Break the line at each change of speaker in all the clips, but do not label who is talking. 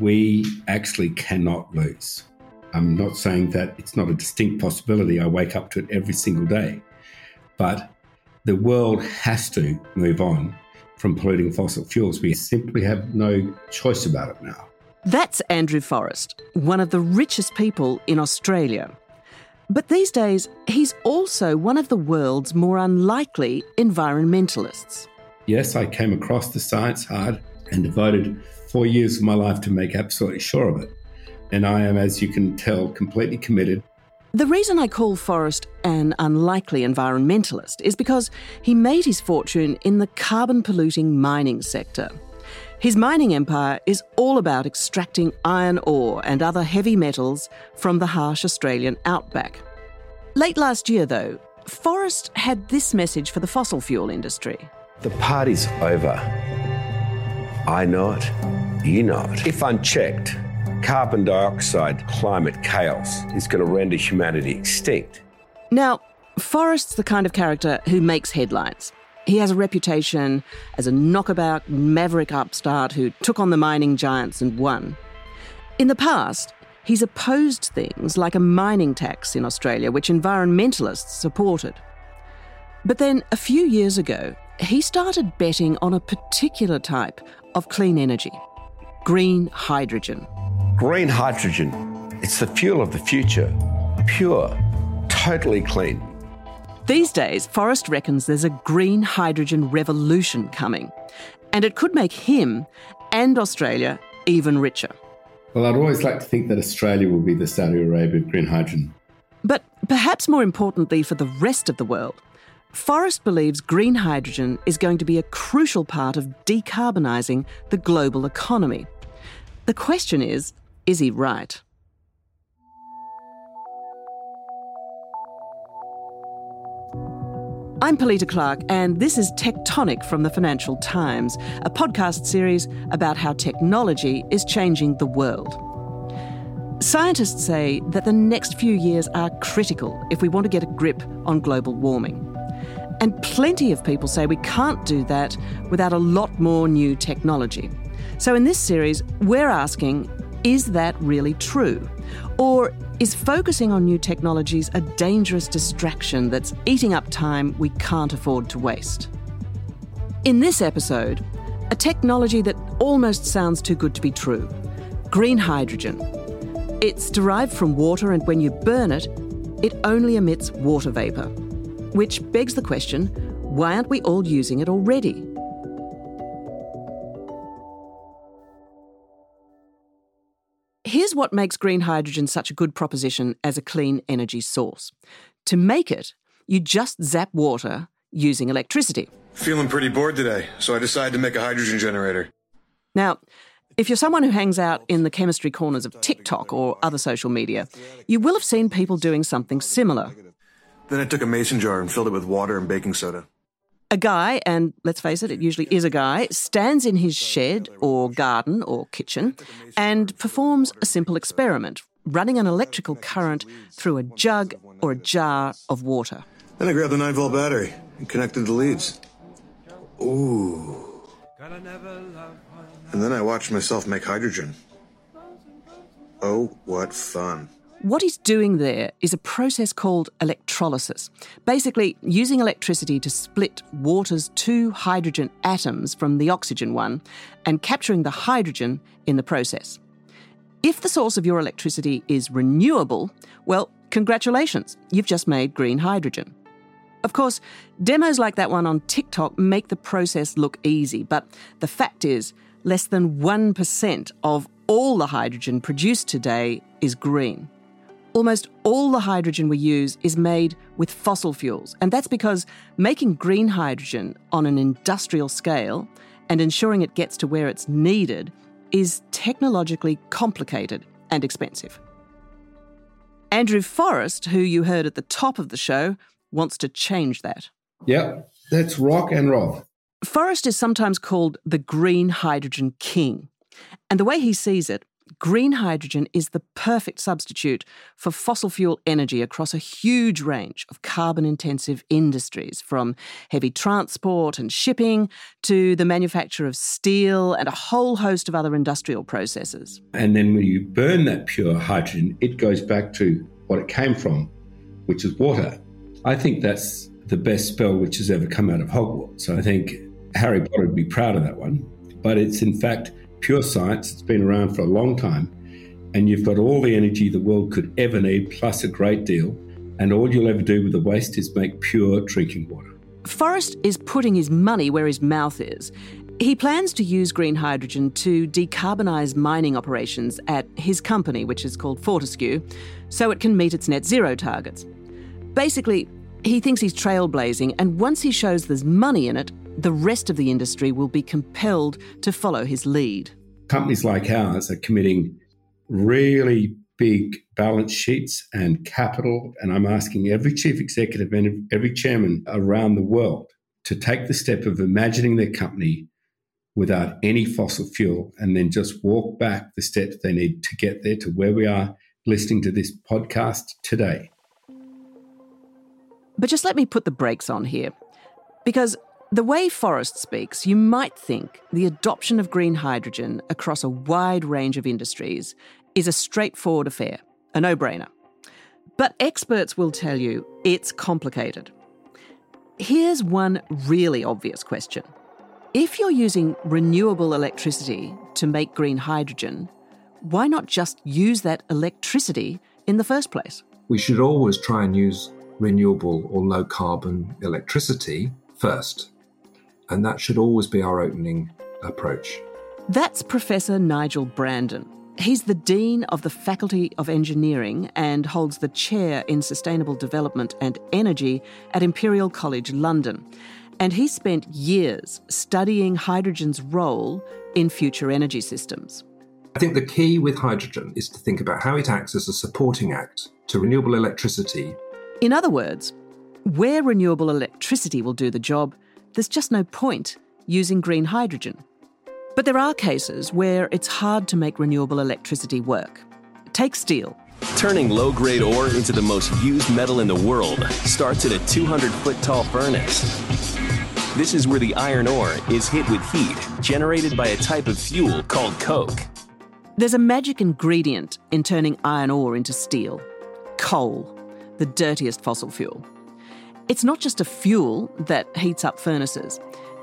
we actually cannot lose. I'm not saying that it's not a distinct possibility. I wake up to it every single day. But the world has to move on from polluting fossil fuels. We simply have no choice about it now.
That's Andrew Forrest, one of the richest people in Australia. But these days, he's also one of the world's more unlikely environmentalists.
Yes, I came across the science hard and devoted four years of my life to make absolutely sure of it. And I am, as you can tell, completely committed.
The reason I call Forrest an unlikely environmentalist is because he made his fortune in the carbon polluting mining sector. His mining empire is all about extracting iron ore and other heavy metals from the harsh Australian outback. Late last year, though, Forrest had this message for the fossil fuel industry.
The party's over. I know it. You know it. If unchecked, carbon dioxide climate chaos is going to render humanity extinct.
Now, Forrest's the kind of character who makes headlines. He has a reputation as a knockabout, maverick upstart who took on the mining giants and won. In the past, he's opposed things like a mining tax in Australia, which environmentalists supported. But then, a few years ago, he started betting on a particular type of clean energy green hydrogen.
Green hydrogen, it's the fuel of the future. Pure, totally clean.
These days, Forrest reckons there's a green hydrogen revolution coming, and it could make him and Australia even richer.
Well, I'd always like to think that Australia will be the Saudi Arabia of green hydrogen.
But perhaps more importantly for the rest of the world, Forrest believes green hydrogen is going to be a crucial part of decarbonising the global economy. The question is is he right? I'm Pilita Clark, and this is Tectonic from the Financial Times, a podcast series about how technology is changing the world. Scientists say that the next few years are critical if we want to get a grip on global warming. And plenty of people say we can't do that without a lot more new technology. So in this series, we're asking is that really true? Or is focusing on new technologies a dangerous distraction that's eating up time we can't afford to waste? In this episode, a technology that almost sounds too good to be true green hydrogen. It's derived from water, and when you burn it, it only emits water vapour. Which begs the question why aren't we all using it already? Here's what makes green hydrogen such a good proposition as a clean energy source. To make it, you just zap water using electricity.
Feeling pretty bored today, so I decided to make a hydrogen generator.
Now, if you're someone who hangs out in the chemistry corners of TikTok or other social media, you will have seen people doing something similar.
Then I took a mason jar and filled it with water and baking soda.
A guy, and let's face it, it usually is a guy, stands in his shed or garden or kitchen and performs a simple experiment, running an electrical current through a jug or a jar of water.
Then I grabbed the 9 volt battery and connected the leads. Ooh. And then I watched myself make hydrogen. Oh, what fun.
What he's doing there is a process called electrolysis, basically using electricity to split water's two hydrogen atoms from the oxygen one and capturing the hydrogen in the process. If the source of your electricity is renewable, well, congratulations, you've just made green hydrogen. Of course, demos like that one on TikTok make the process look easy, but the fact is, less than 1% of all the hydrogen produced today is green. Almost all the hydrogen we use is made with fossil fuels, and that's because making green hydrogen on an industrial scale and ensuring it gets to where it's needed is technologically complicated and expensive. Andrew Forrest, who you heard at the top of the show, wants to change that.
Yep, that's rock and roll.
Forrest is sometimes called the green hydrogen king. And the way he sees it, green hydrogen is the perfect substitute for fossil fuel energy across a huge range of carbon intensive industries, from heavy transport and shipping to the manufacture of steel and a whole host of other industrial processes.
And then when you burn that pure hydrogen, it goes back to what it came from, which is water. I think that's the best spell which has ever come out of Hogwarts. So I think Harry Potter would be proud of that one. But it's in fact pure science. It's been around for a long time. And you've got all the energy the world could ever need, plus a great deal. And all you'll ever do with the waste is make pure drinking water.
Forrest is putting his money where his mouth is. He plans to use green hydrogen to decarbonise mining operations at his company, which is called Fortescue, so it can meet its net zero targets. Basically, he thinks he's trailblazing, and once he shows there's money in it, the rest of the industry will be compelled to follow his lead.
Companies like ours are committing really big balance sheets and capital, and I'm asking every chief executive and every chairman around the world to take the step of imagining their company without any fossil fuel and then just walk back the steps they need to get there to where we are listening to this podcast today.
But just let me put the brakes on here. Because the way Forrest speaks, you might think the adoption of green hydrogen across a wide range of industries is a straightforward affair, a no brainer. But experts will tell you it's complicated. Here's one really obvious question If you're using renewable electricity to make green hydrogen, why not just use that electricity in the first place?
We should always try and use renewable or low carbon electricity first and that should always be our opening approach.
That's Professor Nigel Brandon. He's the Dean of the Faculty of Engineering and holds the Chair in Sustainable Development and Energy at Imperial College London. And he spent years studying hydrogen's role in future energy systems.
I think the key with hydrogen is to think about how it acts as a supporting act to renewable electricity.
In other words, where renewable electricity will do the job, there's just no point using green hydrogen. But there are cases where it's hard to make renewable electricity work. Take steel.
Turning low grade ore into the most used metal in the world starts at a 200 foot tall furnace. This is where the iron ore is hit with heat generated by a type of fuel called coke.
There's a magic ingredient in turning iron ore into steel coal, the dirtiest fossil fuel. It's not just a fuel that heats up furnaces,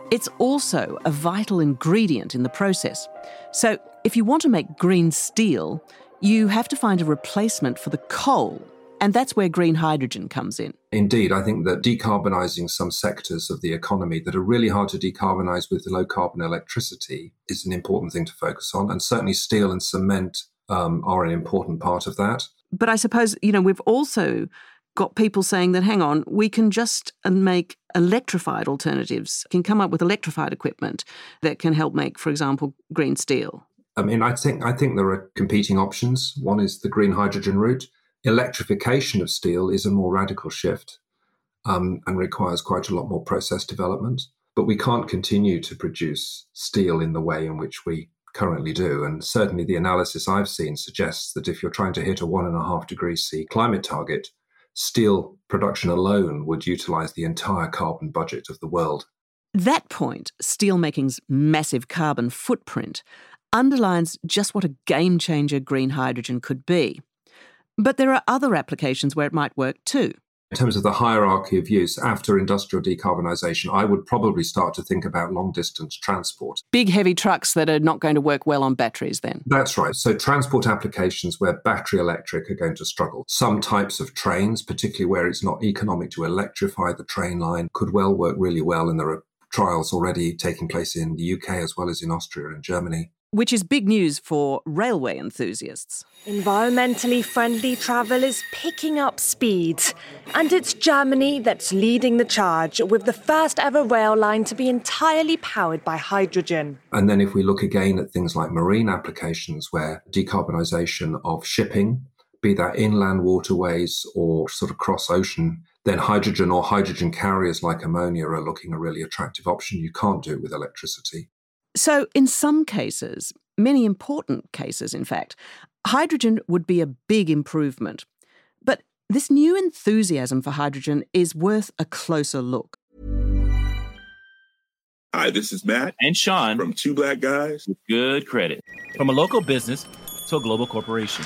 it's also a vital ingredient in the process. So, if you want to make green steel, you have to find a replacement for the coal. And that's where green hydrogen comes in.
Indeed, I think that decarbonising some sectors of the economy that are really hard to decarbonise with low carbon electricity is an important thing to focus on. And certainly, steel and cement um, are an important part of that.
But I suppose, you know, we've also got people saying that, hang on, we can just uh, make electrified alternatives, can come up with electrified equipment that can help make, for example, green steel.
I mean, I think I think there are competing options. One is the green hydrogen route. Electrification of steel is a more radical shift um, and requires quite a lot more process development. But we can't continue to produce steel in the way in which we currently do. And certainly, the analysis I've seen suggests that if you're trying to hit a one and a half degrees C climate target, steel production alone would utilize the entire carbon budget of the world.
That point, steelmaking's massive carbon footprint, underlines just what a game changer green hydrogen could be. But there are other applications where it might work too.
In terms of the hierarchy of use after industrial decarbonisation, I would probably start to think about long distance transport.
Big heavy trucks that are not going to work well on batteries, then?
That's right. So, transport applications where battery electric are going to struggle. Some types of trains, particularly where it's not economic to electrify the train line, could well work really well. And there are trials already taking place in the UK as well as in Austria and Germany
which is big news for railway enthusiasts.
Environmentally friendly travel is picking up speed, and it's Germany that's leading the charge with the first ever rail line to be entirely powered by hydrogen.
And then, if we look again at things like marine applications where decarbonisation of shipping, be that inland waterways or sort of cross ocean, then hydrogen or hydrogen carriers like ammonia are looking a really attractive option. You can't do it with electricity.
So, in some cases, many important cases, in fact, hydrogen would be a big improvement. But this new enthusiasm for hydrogen is worth a closer look.
Hi, this is Matt
and Sean
from Two Black Guys
with Good Credit. From a local business to a global corporation.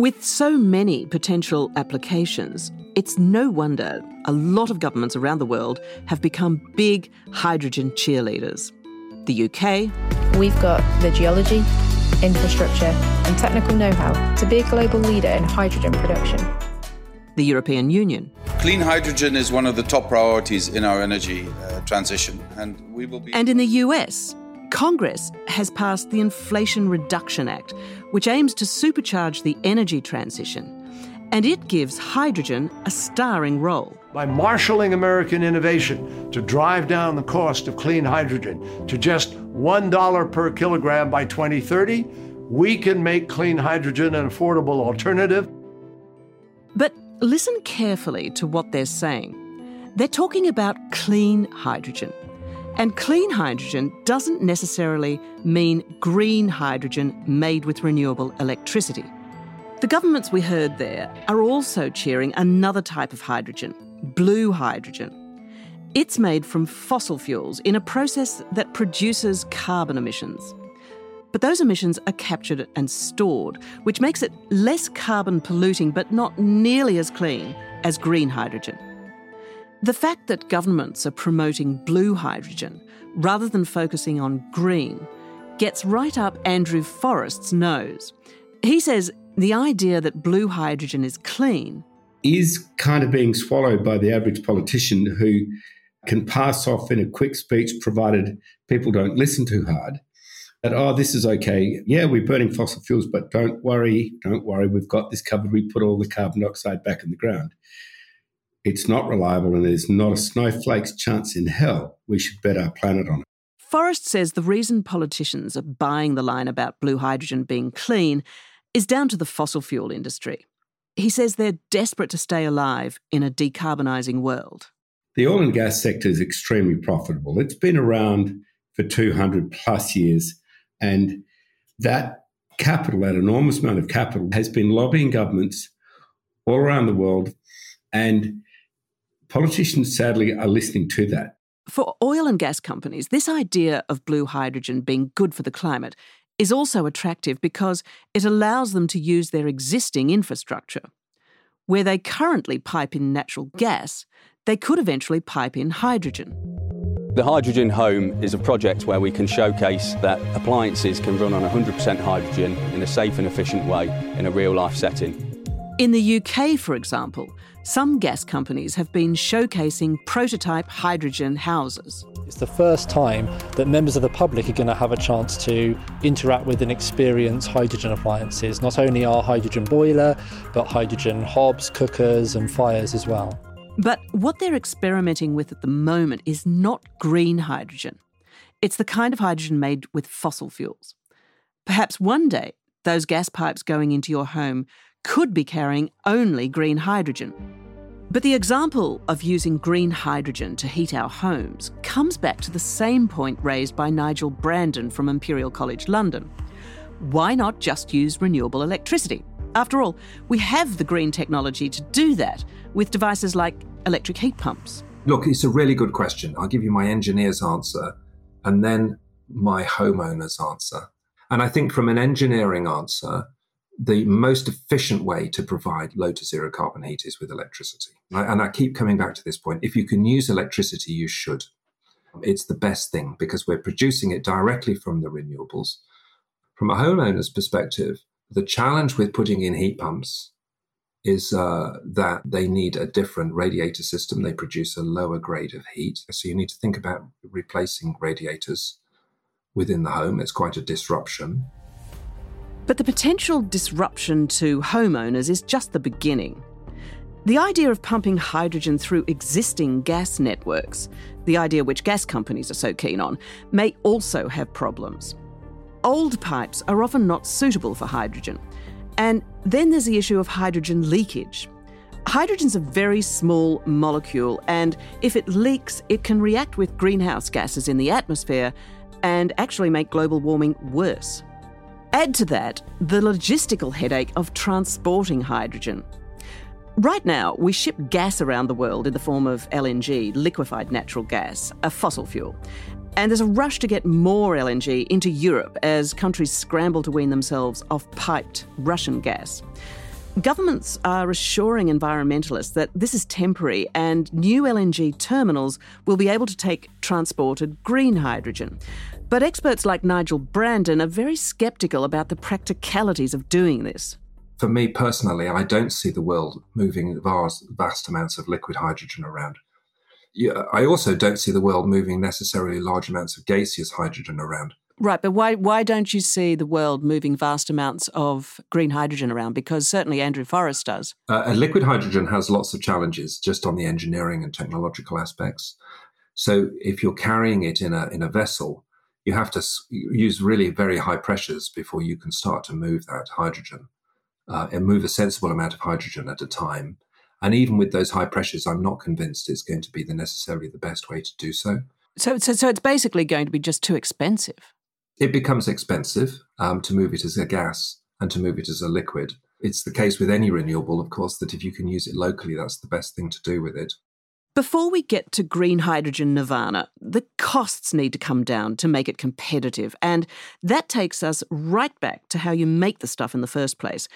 With so many potential applications, it's no wonder a lot of governments around the world have become big hydrogen cheerleaders. The UK.
We've got the geology, infrastructure, and technical know how to be a global leader in hydrogen production.
The European Union.
Clean hydrogen is one of the top priorities in our energy uh, transition, and we will be.
And in the US, Congress has passed the Inflation Reduction Act, which aims to supercharge the energy transition. And it gives hydrogen a starring role.
By marshalling American innovation to drive down the cost of clean hydrogen to just $1 per kilogram by 2030, we can make clean hydrogen an affordable alternative.
But listen carefully to what they're saying. They're talking about clean hydrogen. And clean hydrogen doesn't necessarily mean green hydrogen made with renewable electricity. The governments we heard there are also cheering another type of hydrogen, blue hydrogen. It's made from fossil fuels in a process that produces carbon emissions. But those emissions are captured and stored, which makes it less carbon polluting but not nearly as clean as green hydrogen. The fact that governments are promoting blue hydrogen rather than focusing on green gets right up Andrew Forrest's nose. He says the idea that blue hydrogen is clean
is kind of being swallowed by the average politician who can pass off in a quick speech, provided people don't listen too hard, that, oh, this is okay. Yeah, we're burning fossil fuels, but don't worry, don't worry, we've got this covered. We put all the carbon dioxide back in the ground it's not reliable and there's not a snowflake's chance in hell we should bet our planet on it.
Forrest says the reason politicians are buying the line about blue hydrogen being clean is down to the fossil fuel industry. He says they're desperate to stay alive in a decarbonising world.
The oil and gas sector is extremely profitable. It's been around for 200 plus years, and that capital, that enormous amount of capital, has been lobbying governments all around the world and Politicians, sadly, are listening to that.
For oil and gas companies, this idea of blue hydrogen being good for the climate is also attractive because it allows them to use their existing infrastructure. Where they currently pipe in natural gas, they could eventually pipe in hydrogen.
The Hydrogen Home is a project where we can showcase that appliances can run on 100% hydrogen in a safe and efficient way in a real life setting.
In the UK, for example, some gas companies have been showcasing prototype hydrogen houses.
It's the first time that members of the public are going to have a chance to interact with and experience hydrogen appliances, not only our hydrogen boiler, but hydrogen hobs, cookers, and fires as well.
But what they're experimenting with at the moment is not green hydrogen. It's the kind of hydrogen made with fossil fuels. Perhaps one day, those gas pipes going into your home could be carrying only green hydrogen. But the example of using green hydrogen to heat our homes comes back to the same point raised by Nigel Brandon from Imperial College London. Why not just use renewable electricity? After all, we have the green technology to do that with devices like electric heat pumps.
Look, it's a really good question. I'll give you my engineer's answer and then my homeowner's answer. And I think from an engineering answer, the most efficient way to provide low to zero carbon heat is with electricity. And I keep coming back to this point. If you can use electricity, you should. It's the best thing because we're producing it directly from the renewables. From a homeowner's perspective, the challenge with putting in heat pumps is uh, that they need a different radiator system. They produce a lower grade of heat. So you need to think about replacing radiators within the home. It's quite a disruption.
But the potential disruption to homeowners is just the beginning. The idea of pumping hydrogen through existing gas networks, the idea which gas companies are so keen on, may also have problems. Old pipes are often not suitable for hydrogen. And then there's the issue of hydrogen leakage. Hydrogen's a very small molecule, and if it leaks, it can react with greenhouse gases in the atmosphere and actually make global warming worse. Add to that the logistical headache of transporting hydrogen. Right now, we ship gas around the world in the form of LNG, liquefied natural gas, a fossil fuel. And there's a rush to get more LNG into Europe as countries scramble to wean themselves off piped Russian gas. Governments are assuring environmentalists that this is temporary and new LNG terminals will be able to take transported green hydrogen. But experts like Nigel Brandon are very sceptical about the practicalities of doing this
for me personally, I don't see the world moving vast, vast amounts of liquid hydrogen around. I also don't see the world moving necessarily large amounts of gaseous hydrogen around.
Right, but why why don't you see the world moving vast amounts of green hydrogen around? Because certainly Andrew Forrest does.
Uh, liquid hydrogen has lots of challenges just on the engineering and technological aspects. So if you're carrying it in a in a vessel, you have to use really very high pressures before you can start to move that hydrogen uh, and move a sensible amount of hydrogen at a time. And even with those high pressures, I'm not convinced it's going to be the necessarily the best way to do so.
So, so, so it's basically going to be just too expensive.
It becomes expensive um, to move it as a gas and to move it as a liquid. It's the case with any renewable, of course, that if you can use it locally, that's the best thing to do with it.
Before we get to green hydrogen nirvana, the costs need to come down to make it competitive. And that takes us right back to how you make the stuff in the first place.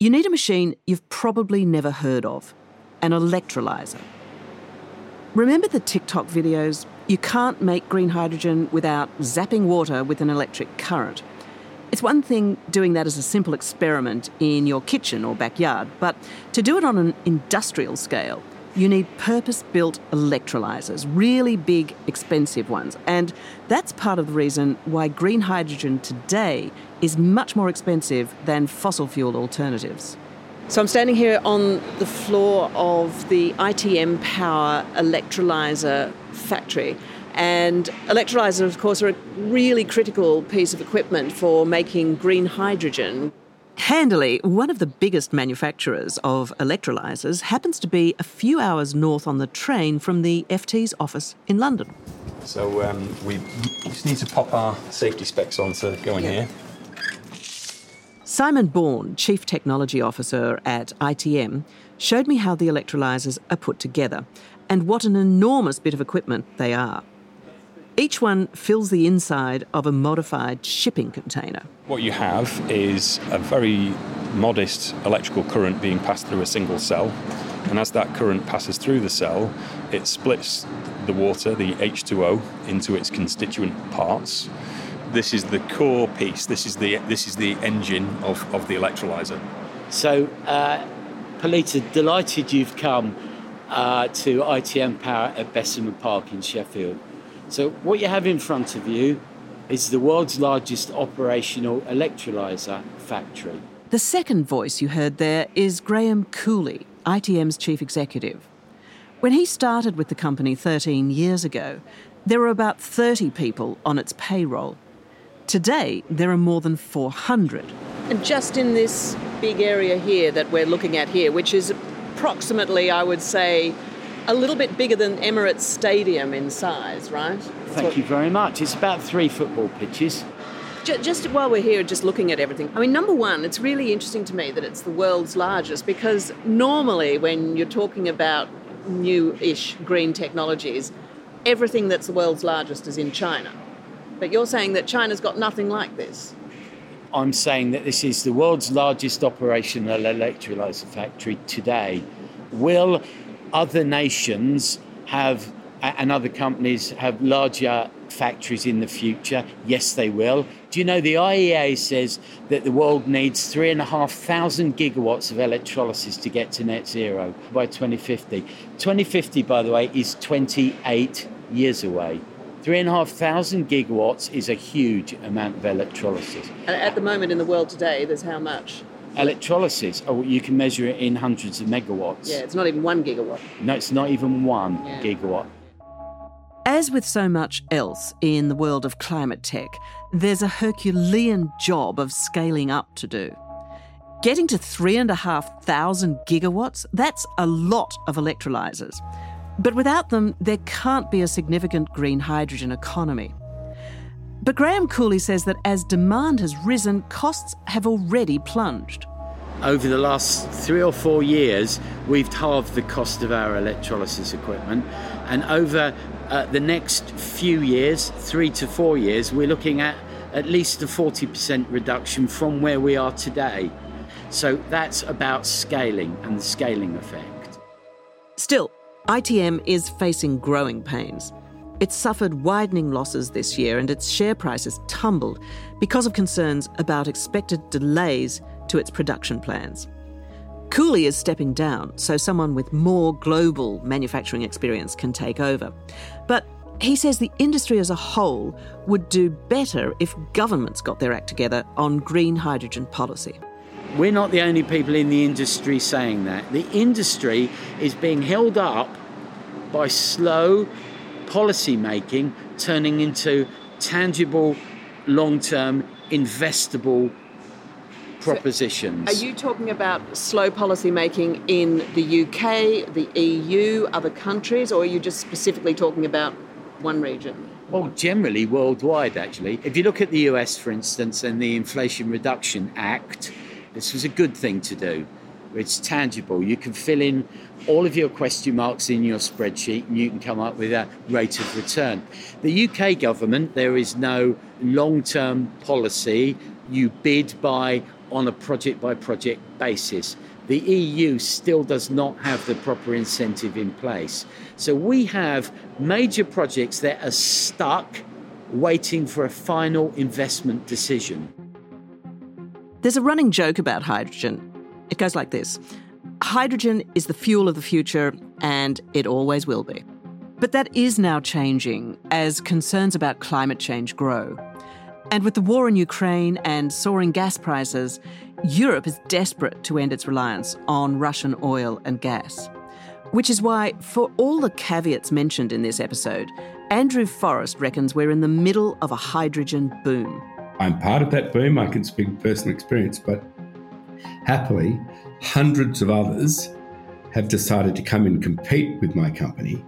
You need a machine you've probably never heard of an electrolyser. Remember the TikTok videos? You can't make green hydrogen without zapping water with an electric current. It's one thing doing that as a simple experiment in your kitchen or backyard, but to do it on an industrial scale, you need purpose built electrolyzers, really big, expensive ones. And that's part of the reason why green hydrogen today is much more expensive than fossil fuel alternatives. So I'm standing here on the floor of the ITM Power electrolyzer factory. And electrolyzers, of course, are a really critical piece of equipment for making green hydrogen. Handily, one of the biggest manufacturers of electrolyzers, happens to be a few hours north on the train from the FT's office in London.
So um, we just need to pop our safety specs on to go in yeah. here.
Simon Bourne, Chief Technology Officer at ITM, showed me how the electrolyzers are put together and what an enormous bit of equipment they are. Each one fills the inside of a modified shipping container.
What you have is a very modest electrical current being passed through a single cell. And as that current passes through the cell, it splits the water, the H2O, into its constituent parts. This is the core piece. This is the this is the engine of, of the electrolyzer.
So, uh, Pilita, delighted you've come uh, to ITM Power at Bessemer Park in Sheffield. So, what you have in front of you is the world's largest operational electrolyser factory.
The second voice you heard there is Graham Cooley, ITM's chief executive. When he started with the company 13 years ago, there were about 30 people on its payroll. Today, there are more than 400. And just in this big area here that we're looking at here, which is approximately, I would say, a little bit bigger than Emirates Stadium in size, right?
Thank you very much. It's about three football pitches.
Just while we're here, just looking at everything, I mean, number one, it's really interesting to me that it's the world's largest because normally when you're talking about new ish green technologies, everything that's the world's largest is in China. But you're saying that China's got nothing like this.
I'm saying that this is the world's largest operational electrolyser factory today. Will other nations have and other companies have larger factories in the future? Yes, they will. Do you know the IEA says that the world needs three and a half thousand gigawatts of electrolysis to get to net zero by 2050? 2050, by the way, is 28 years away. Three and a half thousand gigawatts is a huge amount of electrolysis.
And at the moment in the world today, there's how much?
Electrolysis, oh, you can measure it in hundreds of megawatts.
Yeah, it's not even one gigawatt.
No, it's not even one
Yeah.
gigawatt.
As with so much else in the world of climate tech, there's a Herculean job of scaling up to do. Getting to 3,500 gigawatts, that's a lot of electrolyzers. But without them, there can't be a significant green hydrogen economy. But Graham Cooley says that as demand has risen, costs have already plunged.
Over the last three or four years, we've halved the cost of our electrolysis equipment. And over uh, the next few years, three to four years, we're looking at at least a 40% reduction from where we are today. So that's about scaling and the scaling effect.
Still, ITM is facing growing pains. It suffered widening losses this year and its share price has tumbled because of concerns about expected delays to its production plans. Cooley is stepping down so someone with more global manufacturing experience can take over. But he says the industry as a whole would do better if governments got their act together on green hydrogen policy.
We're not the only people in the industry saying that. The industry is being held up by slow policy making turning into tangible, long term, investable propositions.
Are you talking about slow policy making in the UK, the EU, other countries, or are you just specifically talking about one region?
Well, generally worldwide, actually. If you look at the US, for instance, and the Inflation Reduction Act, this was a good thing to do. It's tangible. You can fill in all of your question marks in your spreadsheet and you can come up with a rate of return. The UK government, there is no long term policy. You bid by on a project by project basis. The EU still does not have the proper incentive in place. So we have major projects that are stuck waiting for a final investment decision.
There's a running joke about hydrogen. It goes like this Hydrogen is the fuel of the future, and it always will be. But that is now changing as concerns about climate change grow. And with the war in Ukraine and soaring gas prices, Europe is desperate to end its reliance on Russian oil and gas. Which is why, for all the caveats mentioned in this episode, Andrew Forrest reckons we're in the middle of a hydrogen boom.
I'm part of that boom. I can speak personal experience, but happily, hundreds of others have decided to come and compete with my company,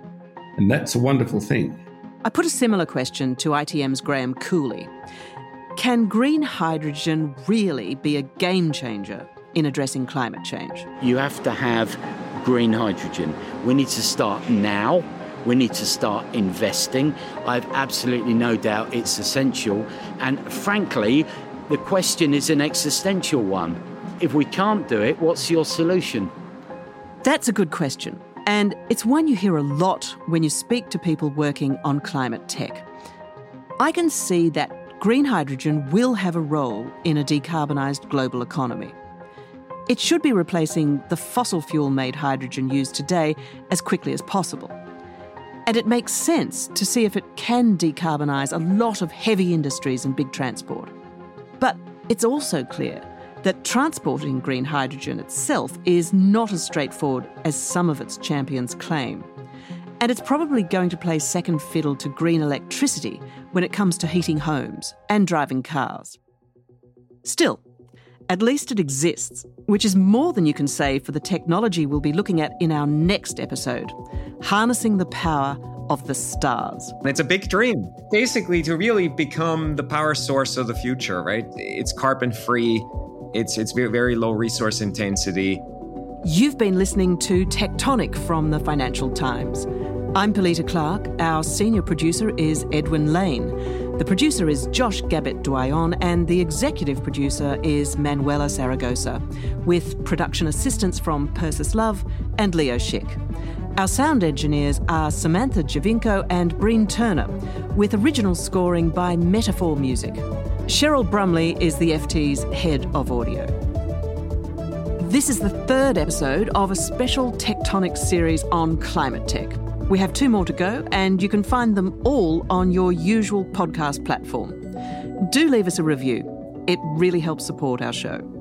and that's a wonderful thing.
I put a similar question to ITM's Graham Cooley. Can green hydrogen really be a game changer in addressing climate change?
You have to have green hydrogen. We need to start now. We need to start investing. I have absolutely no doubt it's essential. And frankly, the question is an existential one. If we can't do it, what's your solution?
That's a good question. And it's one you hear a lot when you speak to people working on climate tech. I can see that green hydrogen will have a role in a decarbonised global economy. It should be replacing the fossil fuel made hydrogen used today as quickly as possible. And it makes sense to see if it can decarbonise a lot of heavy industries and big transport. But it's also clear that transporting green hydrogen itself is not as straightforward as some of its champions claim. And it's probably going to play second fiddle to green electricity when it comes to heating homes and driving cars. Still, at least it exists, which is more than you can say for the technology we'll be looking at in our next episode harnessing the power of the stars.
It's a big dream, basically, to really become the power source of the future, right? It's carbon free, it's, it's very, very low resource intensity.
You've been listening to Tectonic from the Financial Times. I'm Pilita Clark. Our senior producer is Edwin Lane. The producer is Josh Gabert-Doyon, and the executive producer is Manuela Saragosa, with production assistance from Persis Love and Leo Schick. Our sound engineers are Samantha Giovinco and Breen Turner, with original scoring by Metaphor Music. Cheryl Brumley is the FT's head of audio. This is the third episode of a special Tectonic series on climate tech. We have two more to go, and you can find them all on your usual podcast platform. Do leave us a review, it really helps support our show.